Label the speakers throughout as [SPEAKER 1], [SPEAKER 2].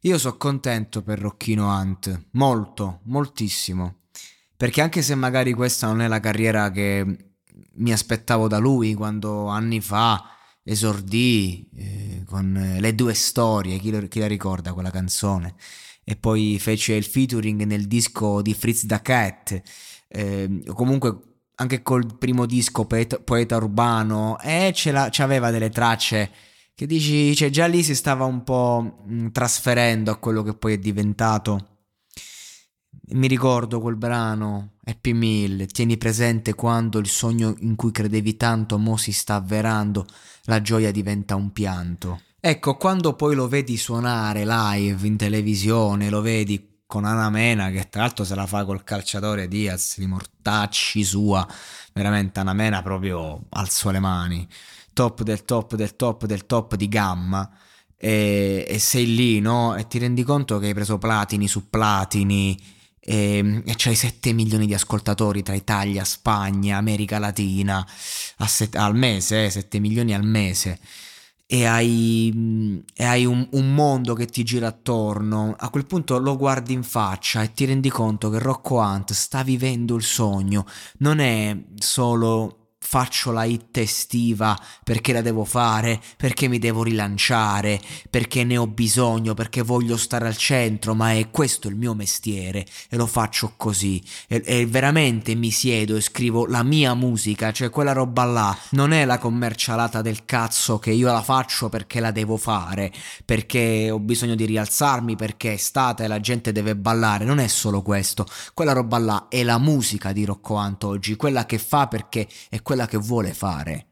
[SPEAKER 1] Io sono contento per Rocchino Hunt, molto, moltissimo. Perché anche se magari questa non è la carriera che mi aspettavo da lui quando anni fa esordì eh, con le due storie, chi, lo, chi, la ricorda quella canzone? E poi fece il featuring nel disco di Fritz da Cat, eh, comunque anche col primo disco Poeta, Poeta Urbano, e eh, c'aveva delle tracce che dici, cioè già lì si stava un po' mh, trasferendo a quello che poi è diventato. Mi ricordo quel brano, Happy Mill, tieni presente quando il sogno in cui credevi tanto mo si sta avverando, la gioia diventa un pianto. Ecco, quando poi lo vedi suonare live in televisione, lo vedi con Anna Mena, che tra l'altro se la fa col calciatore Diaz, di mortacci sua, veramente Anna Mena proprio alzò le mani top del top del top del top di gamma e, e sei lì, no? E ti rendi conto che hai preso platini su platini e, e c'hai 7 milioni di ascoltatori tra Italia, Spagna, America Latina set, al mese, eh, 7 milioni al mese. E hai, e hai un, un, mondo che ti gira attorno, a quel punto lo guardi in faccia e ti rendi conto che Rocco Hunt sta vivendo il sogno, non è solo faccio la hit estiva perché la devo fare, perché mi devo rilanciare, perché ne ho bisogno, perché voglio stare al centro, ma è questo il mio mestiere e lo faccio così. E, e veramente mi siedo e scrivo la mia musica, cioè quella roba là, non è la commercialata del cazzo che io la faccio perché la devo fare, perché ho bisogno di rialzarmi, perché è estate e la gente deve ballare, non è solo questo. Quella roba là è la musica di Rocco Ant oggi, quella che fa perché è quella quella che vuole fare.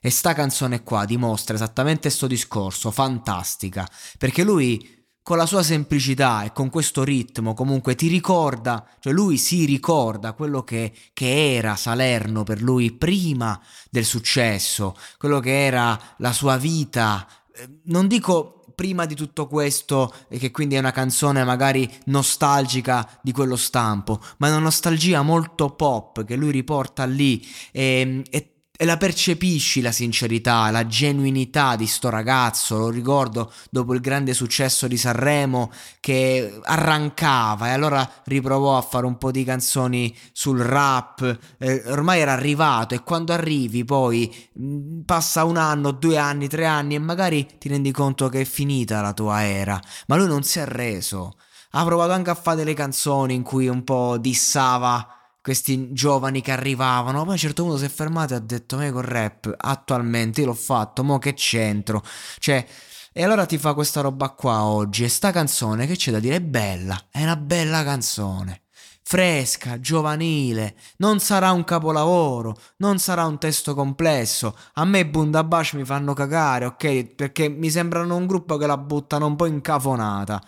[SPEAKER 1] E sta canzone qua dimostra esattamente questo discorso, fantastica, perché lui con la sua semplicità e con questo ritmo comunque ti ricorda, cioè lui si ricorda quello che, che, era Salerno per lui prima del successo, quello che era la sua vita, eh, non dico prima di tutto questo e che quindi è una canzone magari nostalgica di quello stampo, ma è una nostalgia molto pop che lui riporta lì e, e e la percepisci la sincerità, la genuinità di sto ragazzo, lo ricordo dopo il grande successo di Sanremo che arrancava e allora riprovò a fare un po' di canzoni sul rap, eh, ormai era arrivato e quando arrivi poi mh, mm, passa un anno, due anni, tre anni e magari ti rendi conto che è finita la tua era, ma lui non si è arreso, ha provato anche a fare delle canzoni in cui un po' dissava questi giovani che arrivavano. Poi a un certo punto si è fermato e ha detto: Me col rap attualmente io l'ho fatto, mo che c'entro? Cioè. E allora ti fa questa roba qua oggi. E sta canzone che c'è da dire è bella. È una bella canzone. Fresca, giovanile, non sarà un capolavoro, non sarà un testo complesso. A me Bundabash mi fanno cagare, ok? Perché mi sembrano un gruppo che la buttano un po' incafonata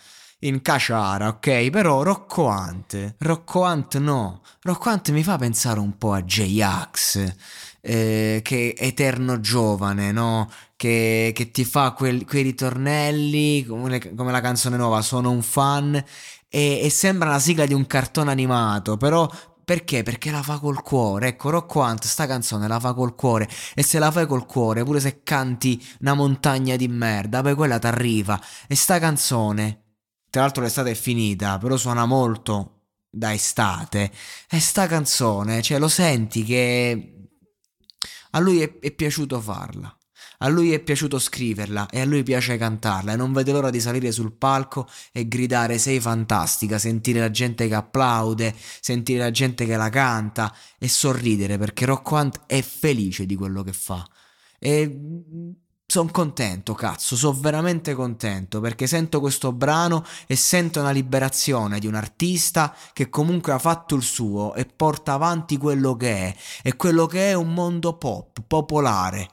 [SPEAKER 1] in Caciara, ok? Però Rocco Hunt, Rocco Hunt no. Rocco Hunt mi fa pensare un po' a J-Ax, eh, che è eterno giovane, no? Che, che ti fa quel, quei ritornelli, come, come, la canzone nuova, sono un fan, e, e sembra la sigla di un cartone animato, però perché? Perché la fa col cuore. Ecco, Rocco Hunt, sta canzone la fa col cuore. E se la fai col cuore, pure se canti una montagna di merda, poi quella ti arriva. E sta canzone tra l'altro l'estate è finita, però suona molto da estate. E sta canzone, cioè lo senti che a lui è, è piaciuto farla. A lui è piaciuto scriverla e a lui piace cantarla e non vede l'ora di salire sul palco e gridare sei fantastica, sentire la gente che applaude, sentire la gente che la canta e sorridere perché Rocco Hunt è felice di quello che fa. E sono contento, cazzo, sono veramente contento perché sento questo brano e sento una liberazione di un artista che comunque ha fatto il suo e porta avanti quello che è e quello che è un mondo pop, popolare.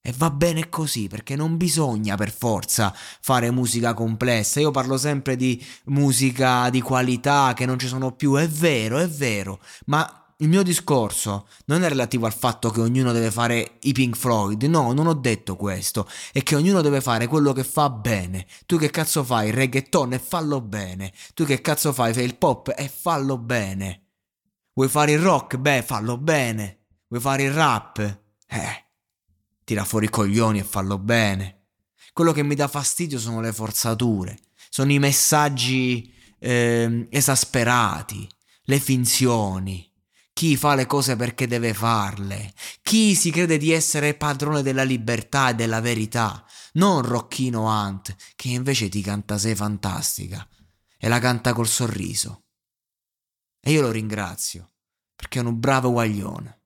[SPEAKER 1] E va bene così, perché non bisogna per forza fare musica complessa. Io parlo sempre di musica di qualità che non ci sono più, è vero, è vero, ma il mio discorso non è relativo al fatto che ognuno deve fare i Pink Floyd, no, non ho detto questo, è che ognuno deve fare quello che fa bene. Tu che cazzo fai il reggaeton e fallo bene, tu che cazzo fai fai il pop e fallo bene. Vuoi fare il rock? Beh, fallo bene. Vuoi fare il rap? Eh, tira fuori i coglioni e fallo bene. Quello che mi dà fastidio sono le forzature, sono i messaggi eh, esasperati, le finzioni chi fa le cose perché deve farle, chi si crede di essere padrone della libertà e della verità, non Rocchino Hunt, che invece ti canta Sei fantastica e la canta col sorriso. E io lo ringrazio, perché è un bravo guaglione.